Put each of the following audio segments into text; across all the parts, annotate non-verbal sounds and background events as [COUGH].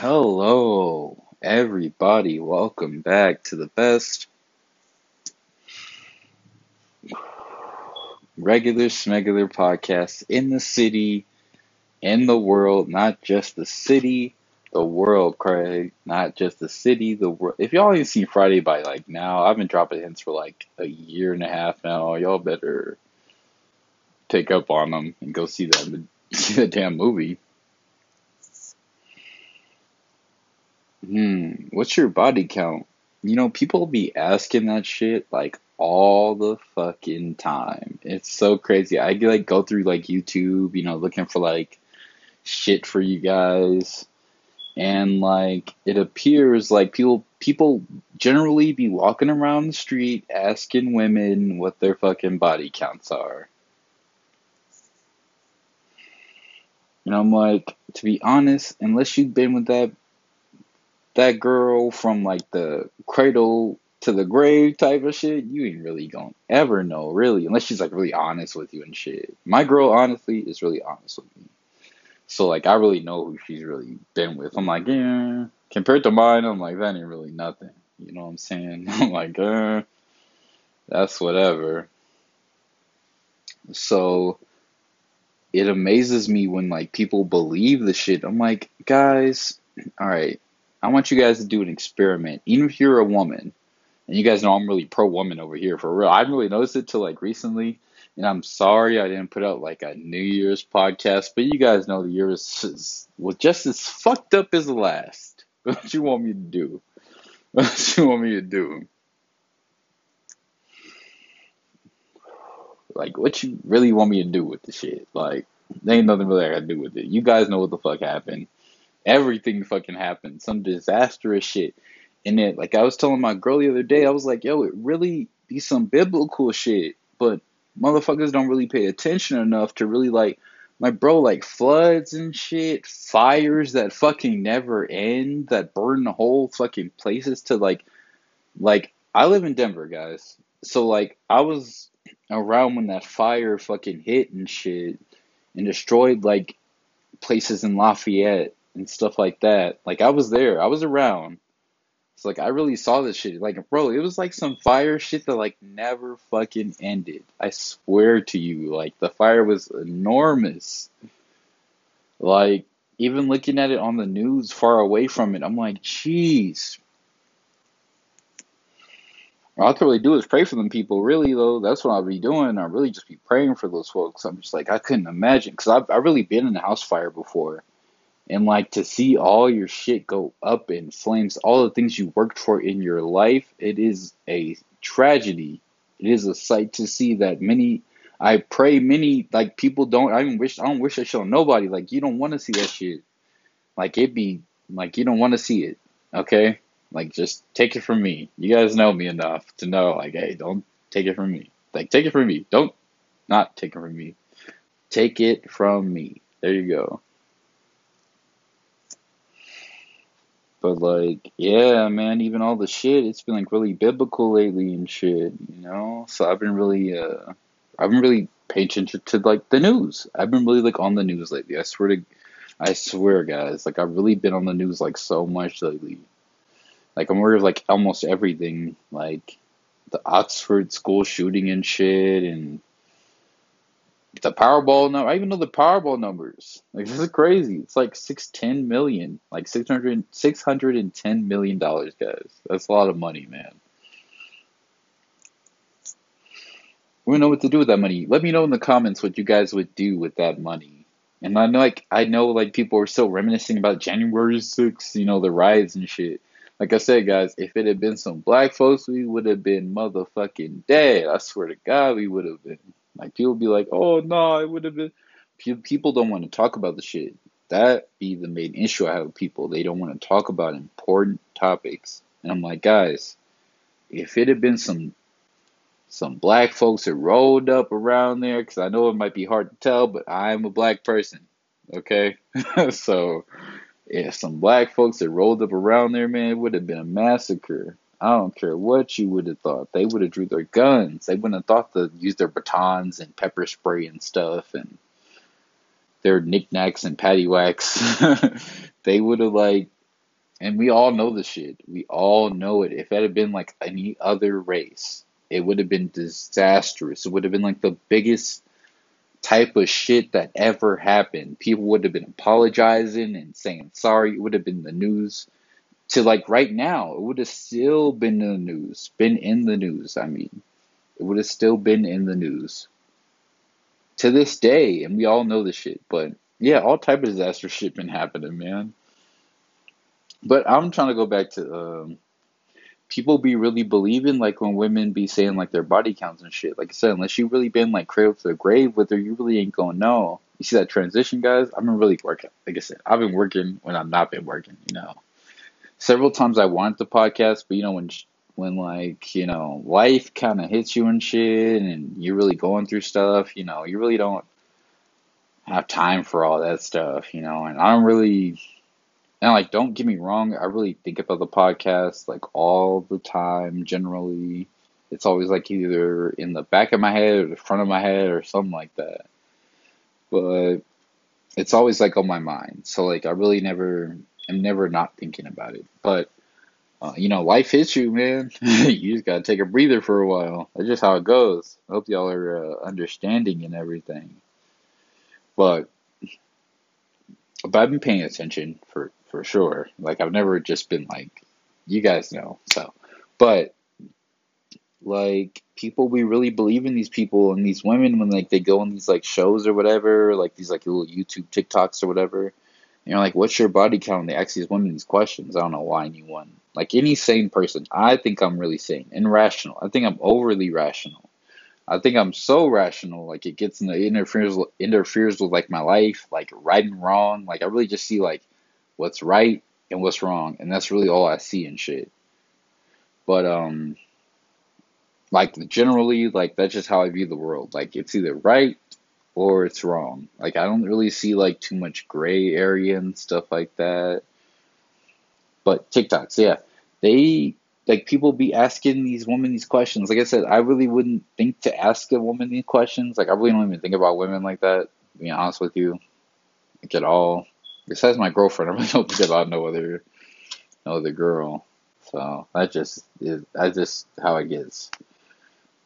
Hello, everybody. Welcome back to the best regular smegular podcast in the city, in the world, not just the city, the world, Craig. Not just the city, the world. If y'all ain't seen Friday by like now, I've been dropping hints for like a year and a half now. Y'all better take up on them and go see that [LAUGHS] see the damn movie. Hmm, what's your body count? You know, people be asking that shit like all the fucking time. It's so crazy. I like go through like YouTube, you know, looking for like shit for you guys. And like it appears like people people generally be walking around the street asking women what their fucking body counts are. And I'm like, to be honest, unless you've been with that that girl from like the cradle to the grave type of shit, you ain't really gonna ever know, really, unless she's like really honest with you and shit. My girl, honestly, is really honest with me. So like, I really know who she's really been with. I'm like, yeah. Compared to mine, I'm like, that ain't really nothing. You know what I'm saying? [LAUGHS] I'm like, uh, that's whatever. So it amazes me when like people believe the shit. I'm like, guys, all right, I want you guys to do an experiment. Even if you're a woman, and you guys know I'm really pro woman over here for real. I haven't really noticed it till like recently, and I'm sorry I didn't put out like a New Year's podcast, but you guys know the year is, was just as fucked up as the last. [LAUGHS] What you want me to do? [LAUGHS] What you want me to do? Like, what you really want me to do with the shit? Like, there ain't nothing really I gotta do with it. You guys know what the fuck happened. Everything fucking happened. Some disastrous shit. And it, like I was telling my girl the other day, I was like, yo, it really be some biblical shit, but motherfuckers don't really pay attention enough to really like, my bro, like floods and shit, fires that fucking never end, that burn the whole fucking places to like, like I live in Denver, guys. So like I was around when that fire fucking hit and shit and destroyed like places in Lafayette and stuff like that. Like I was there, I was around. It's like I really saw this shit. Like, bro, it was like some fire shit that like never fucking ended. I swear to you, like the fire was enormous. Like even looking at it on the news far away from it, I'm like, jeez. All I can really do is pray for them people. Really though, that's what I'll be doing. I'll really just be praying for those folks. I'm just like I couldn't imagine because I've I've really been in a house fire before and like to see all your shit go up in flames, all the things you worked for in your life, it is a tragedy. It is a sight to see that many I pray many like people don't I even wish I don't wish I show nobody. Like you don't want to see that shit. Like it be like you don't want to see it. Okay? Like just take it from me. You guys know me enough to know like hey, don't take it from me. Like take it from me. Don't not take it from me. Take it from me. There you go. But like, yeah, man, even all the shit, it's been like really biblical lately and shit, you know? So I've been really uh I've been really paying attention to like the news. I've been really like on the news lately. I swear to I swear guys, like I've really been on the news like so much lately. Like I'm aware of like almost everything, like the Oxford school shooting and shit and the Powerball number. I even know the Powerball numbers. Like this is crazy. It's like six ten million, like 600, 610 million dollars, guys. That's a lot of money, man. We don't know what to do with that money. Let me know in the comments what you guys would do with that money. And I know, like, I know, like, people are still reminiscing about January 6th, you know, the riots and shit. Like I said, guys, if it had been some black folks, we would have been motherfucking dead. I swear to God, we would have been. Like people be like, "Oh no, it would have been." People don't want to talk about the shit. That be the main issue I have with people. They don't want to talk about important topics. And I'm like, guys, if it had been some some black folks that rolled up around there, because I know it might be hard to tell, but I'm a black person. Okay, [LAUGHS] so if some black folks that rolled up around there, man, it would have been a massacre. I don't care what you would have thought. They would have drew their guns. They wouldn't have thought to use their batons and pepper spray and stuff and their knickknacks and paddywhacks. [LAUGHS] they would have like And we all know the shit. We all know it. If it had been like any other race, it would have been disastrous. It would have been like the biggest type of shit that ever happened. People would have been apologizing and saying sorry. It would have been the news. To like right now, it would have still been in the news. Been in the news, I mean. It would have still been in the news. To this day, and we all know this shit, but yeah, all type of disaster shit been happening, man. But I'm trying to go back to um, people be really believing like when women be saying like their body counts and shit. Like I said, unless you really been like cradled to the grave with her, you really ain't gonna know. You see that transition, guys? I've been really working. Like I said, I've been working when I've not been working. You know, several times I wanted the podcast, but you know when when like you know life kind of hits you and shit, and you're really going through stuff. You know, you really don't have time for all that stuff. You know, and I don't really and like, don't get me wrong, I really think about the podcast like all the time. Generally, it's always like either in the back of my head or the front of my head or something like that. But it's always like on my mind. So like, I really never, I'm never not thinking about it. But uh, you know, life hits you, man. [LAUGHS] you just gotta take a breather for a while. That's just how it goes. I hope y'all are uh, understanding and everything. But but I've been paying attention for for sure. Like I've never just been like, you guys know. So, but like people, we really believe in these people and these women when like they go on these like shows or whatever, like these like little YouTube TikToks or whatever. And you're like, what's your body count? And they ask these women these questions. I don't know why anyone, like any sane person, I think I'm really sane and rational. I think I'm overly rational. I think I'm so rational, like it gets in the interferes interferes with like my life, like right and wrong. Like I really just see like what's right and what's wrong, and that's really all I see in shit. But um, like generally, like that's just how I view the world. Like it's either right or it's wrong. Like I don't really see like too much gray area and stuff like that. But TikToks, yeah, they like people be asking these women these questions. Like I said, I really wouldn't think to ask a woman these questions. Like I really don't even think about women like that. Be honest with you, like at all besides my girlfriend, [LAUGHS] I really don't think about no other no other girl. So that just is that's just how it gets.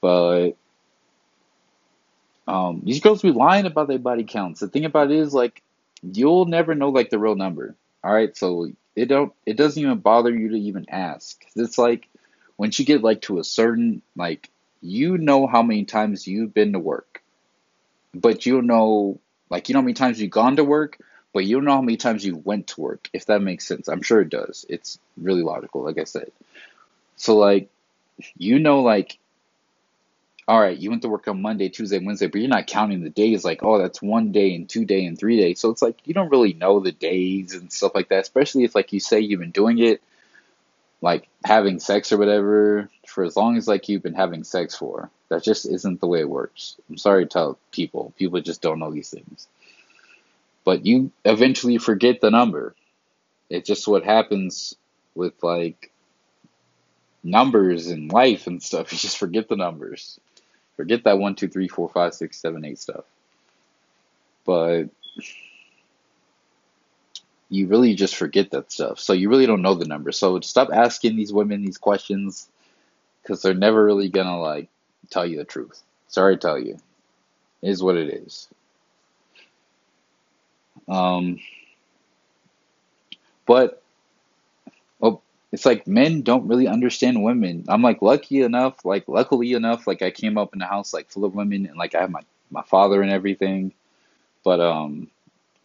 But um, these girls be lying about their body counts. The thing about it is like you'll never know like the real number. All right, so it don't it doesn't even bother you to even ask. It's like once you get like to a certain like you know how many times you've been to work, but you know like you know how many times you've gone to work, but you don't know how many times you went to work, if that makes sense. I'm sure it does. It's really logical, like I said. So, like, you know, like, all right, you went to work on Monday, Tuesday, Wednesday, but you're not counting the days like, oh, that's one day and two day and three days. So it's like you don't really know the days and stuff like that, especially if like you say you've been doing it, like having sex or whatever, for as long as like you've been having sex for. That just isn't the way it works. I'm sorry to tell people. People just don't know these things but you eventually forget the number. It's just what happens with like numbers in life and stuff. [LAUGHS] You just forget the numbers. Forget that one, two, three, four, five, six, seven, eight stuff. But you really just forget that stuff. So you really don't know the number. So stop asking these women these questions because they're never really gonna like tell you the truth. Sorry to tell you. It is what it is. Um, but it's like men don't really understand women. I'm like lucky enough, like luckily enough, like I came up in a house like full of women and like I have my my father and everything. But um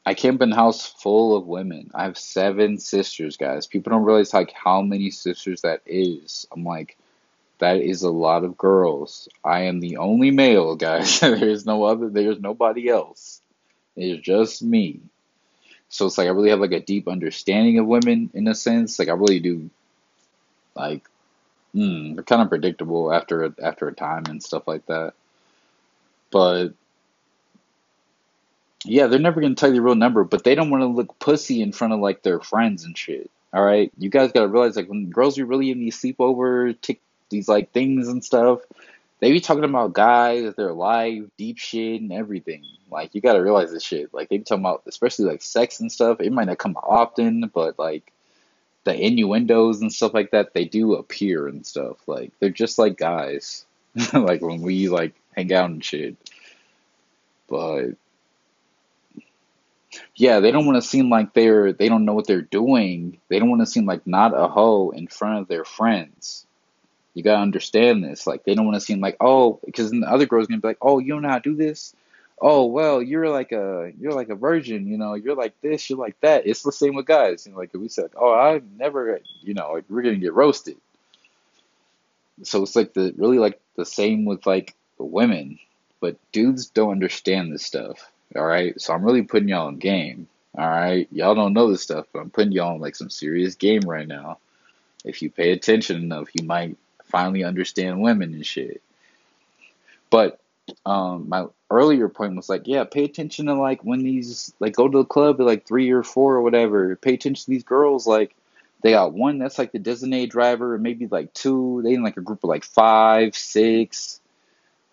I came up in a house full of women. I have seven sisters, guys. People don't realize like how many sisters that is. I'm like that is a lot of girls. I am the only male, guys. [LAUGHS] there's no other there's nobody else. It's just me. So it's like I really have like a deep understanding of women in a sense. Like I really do like mm, they're kind of predictable after after a time and stuff like that. But yeah, they're never gonna tell you the real number, but they don't want to look pussy in front of like their friends and shit. All right, you guys gotta realize like when girls are really in these sleepover tick these like things and stuff, they be talking about guys, their life, deep shit, and everything. Like you gotta realize this shit. Like they be talking about, especially like sex and stuff. It might not come often, but like the innuendos and stuff like that, they do appear and stuff. Like they're just like guys. [LAUGHS] like when we like hang out and shit. But yeah, they don't want to seem like they're they don't know what they're doing. They don't want to seem like not a hoe in front of their friends. You gotta understand this. Like they don't want to seem like oh, because the other girl's gonna be like, oh, you don't know how to do this. Oh well, you're like a you're like a virgin. You know, you're like this, you're like that. It's the same with guys. You know, like we said, oh, I never, you know, like we're gonna get roasted. So it's like the really like the same with like women, but dudes don't understand this stuff. All right, so I'm really putting y'all in game. All right, y'all don't know this stuff, but I'm putting y'all in like some serious game right now. If you pay attention enough, you might finally understand women and shit. But um, my earlier point was like, yeah, pay attention to like when these like go to the club at like three or four or whatever. Pay attention to these girls. Like they got one that's like the designated driver, and maybe like two. They in like a group of like five, six.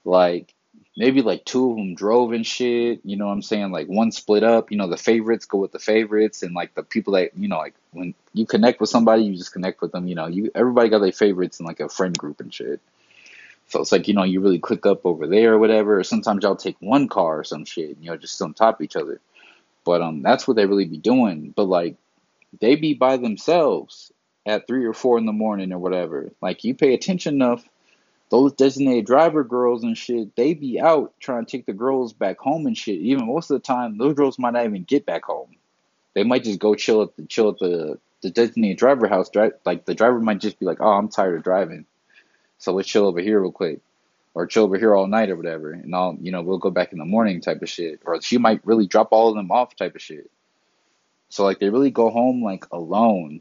Like maybe like two of them drove and shit. You know what I'm saying? Like one split up. You know the favorites go with the favorites, and like the people that you know like when you connect with somebody, you just connect with them. You know, you everybody got their favorites in like a friend group and shit. So it's like, you know, you really click up over there or whatever. Or sometimes y'all take one car or some shit, you know, just on top of each other. But um that's what they really be doing. But like they be by themselves at three or four in the morning or whatever. Like you pay attention enough, those designated driver girls and shit, they be out trying to take the girls back home and shit. Even most of the time, those girls might not even get back home. They might just go chill at the chill at the the designated driver house. Drive like the driver might just be like, "Oh, I'm tired of driving." So let's chill over here real quick. Or chill over here all night or whatever. And I'll, you know, we'll go back in the morning type of shit. Or she might really drop all of them off type of shit. So like they really go home like alone.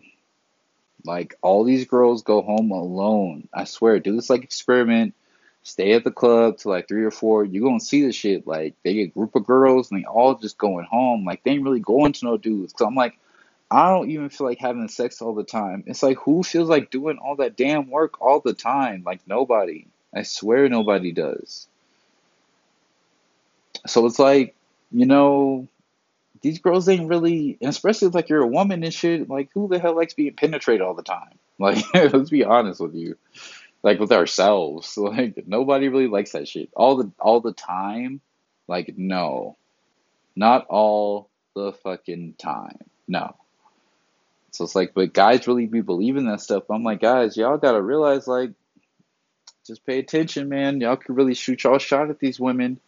Like all these girls go home alone. I swear, do this like experiment. Stay at the club till like three or four. You gonna see the shit. Like they get group of girls and they all just going home. Like they ain't really going to no dudes. Cause I'm like, I don't even feel like having sex all the time. It's like who feels like doing all that damn work all the time? Like nobody. I swear nobody does. So it's like, you know, these girls ain't really, especially like you're a woman and shit. Like who the hell likes being penetrated all the time? [LAUGHS] Like let's be honest with you. Like with ourselves, [LAUGHS] like nobody really likes that shit all the all the time. Like no, not all the fucking time. No. So it's like, but guys really be believing that stuff. I'm like, guys, y'all gotta realize, like, just pay attention, man. Y'all could really shoot y'all shot at these women.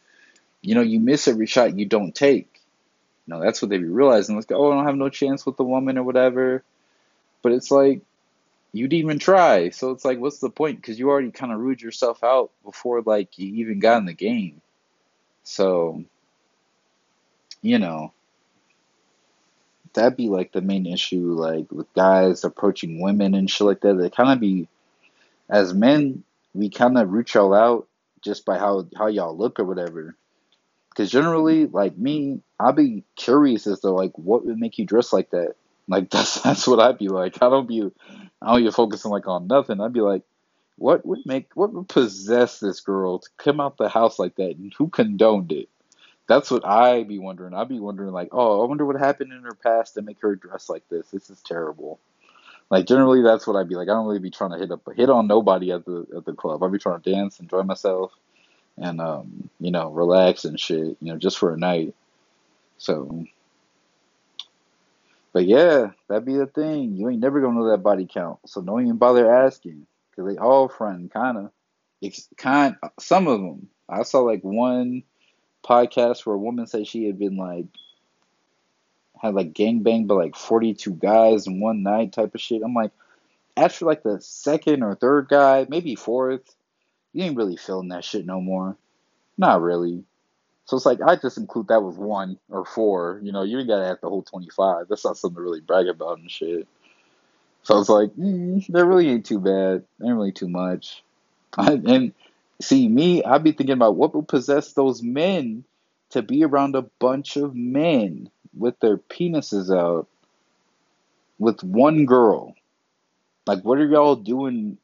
You know, you miss every shot you don't take. You know, that's what they be realizing. Like, oh, I don't have no chance with the woman or whatever. But it's like, you'd even try. So it's like, what's the point? Because you already kind of ruled yourself out before, like, you even got in the game. So, you know, that'd be like the main issue, like with guys approaching women and shit like that. They kind of be, as men, we kind of root y'all out just by how how y'all look or whatever. Because generally, like me, I'd be curious as to like what would make you dress like that. Like [LAUGHS] that's that's what I'd be like. I don't be, I don't be focusing like on nothing. I'd be like, what would make, what would possess this girl to come out the house like that, and who condoned it? That's what I be wondering. I'd be wondering like, oh, I wonder what happened in her past to make her dress like this. This is terrible. Like generally, that's what I'd be like. I don't really be trying to hit up hit on nobody at the at the club. I'd be trying to dance, enjoy myself, and um, you know, relax and shit. You know, just for a night. So, but yeah, that'd be the thing. You ain't never gonna know that body count, so don't even bother asking because they all front kind of. It's kind some of them. I saw like one podcast where a woman said she had been like had like gang banged by like 42 guys in one night type of shit. I'm like, after like the second or third guy, maybe fourth, you ain't really feeling that shit no more. Not really. So it's like I just include that with one or four. You know, you ain't gotta have the whole 25. That's not something to really brag about and shit. So it's like, mm, that really ain't too bad. Ain't really too much. [LAUGHS] and See, me, I'd be thinking about what would possess those men to be around a bunch of men with their penises out with one girl. Like, what are y'all doing?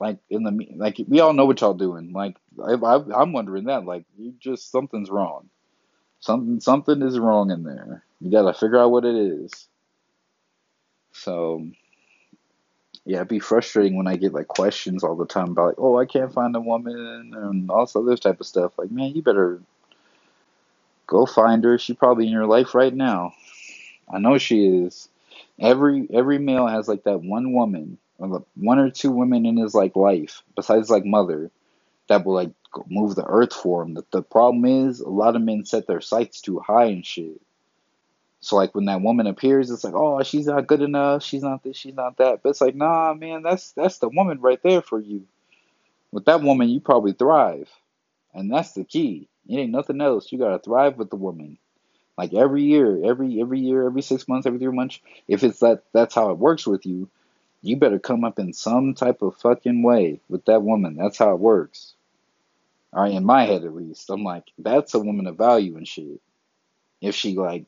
Like in the like, we all know what y'all doing. Like, I, I, I'm wondering that. Like, you just something's wrong. Something something is wrong in there. You gotta figure out what it is. So, yeah, it'd be frustrating when I get like questions all the time about like, oh, I can't find a woman and all this other type of stuff. Like, man, you better go find her. She's probably in your life right now. I know she is. Every every male has like that one woman or one or two women in his like life besides like mother that will like move the earth for him. The, the problem is a lot of men set their sights too high and shit. So like when that woman appears, it's like, oh, she's not good enough. She's not this. She's not that. But it's like, nah, man, that's that's the woman right there for you. With that woman, you probably thrive, and that's the key. It ain't nothing else. You gotta thrive with the woman. Like every year, every every year, every six months, every three months. If it's that that's how it works with you, you better come up in some type of fucking way with that woman. That's how it works. All right, in my head at least, I'm like, that's a woman of value and shit. If she like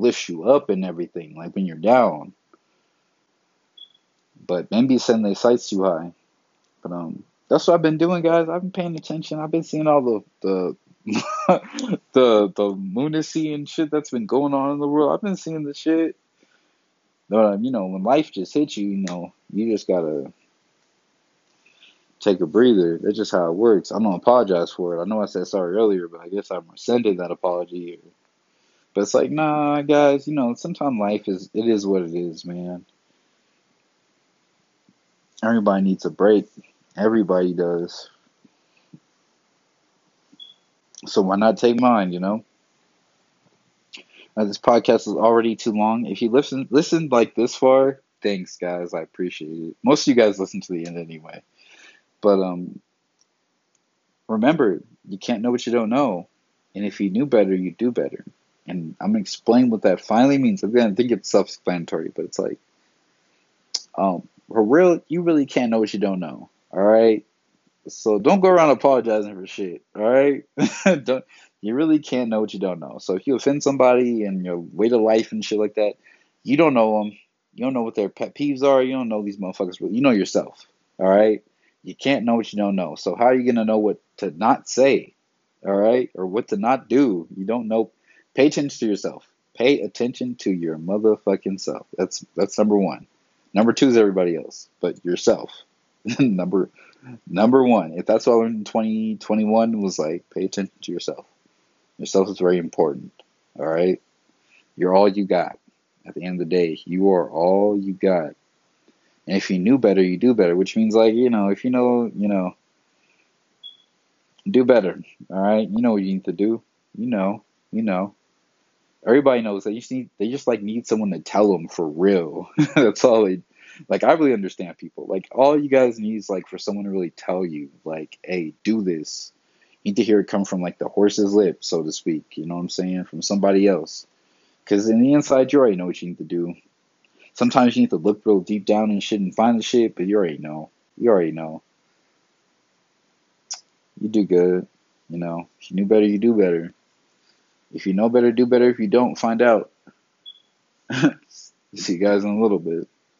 lifts you up and everything, like when you're down. But maybe be setting their sights too high. But um, that's what I've been doing, guys. I've been paying attention. I've been seeing all the the [LAUGHS] the the lunacy and shit that's been going on in the world. I've been seeing the shit. But you know, when life just hits you, you know, you just gotta take a breather. That's just how it works. I'm gonna apologize for it. I know I said sorry earlier, but I guess I rescinded that apology. But it's like, nah, guys, you know, sometimes life is it is what it is, man. Everybody needs a break. Everybody does. So why not take mine, you know? Uh, this podcast is already too long. If you listen listen like this far, thanks guys. I appreciate it. Most of you guys listen to the end anyway. But um remember, you can't know what you don't know. And if you knew better, you'd do better. And I'm gonna explain what that finally means. Again, I'm think it's self-explanatory, but it's like, um, for real, you really can't know what you don't know. All right. So don't go around apologizing for shit. All right. [LAUGHS] don't. You really can't know what you don't know. So if you offend somebody and your way to life and shit like that, you don't know them. You don't know what their pet peeves are. You don't know these motherfuckers. You know yourself. All right. You can't know what you don't know. So how are you gonna know what to not say? All right, or what to not do? You don't know Pay attention to yourself. Pay attention to your motherfucking self. That's that's number one. Number two is everybody else, but yourself. [LAUGHS] number number one. If that's what I learned in 2021 was like, pay attention to yourself. Yourself is very important. All right, you're all you got. At the end of the day, you are all you got. And if you knew better, you do better. Which means like you know, if you know, you know, do better. All right, you know what you need to do. You know, you know. Everybody knows they just need they just like need someone to tell them for real. [LAUGHS] That's all they like. I really understand people. Like all you guys need is like for someone to really tell you, like, hey, do this. You need to hear it come from like the horse's lips, so to speak. You know what I'm saying? From somebody else. Because in the inside, you already know what you need to do. Sometimes you need to look real deep down and shit and find the shit, but you already know. You already know. You do good. You know, if you knew better, you do better. If you know better, do better. If you don't, find out. [LAUGHS] See you guys in a little bit.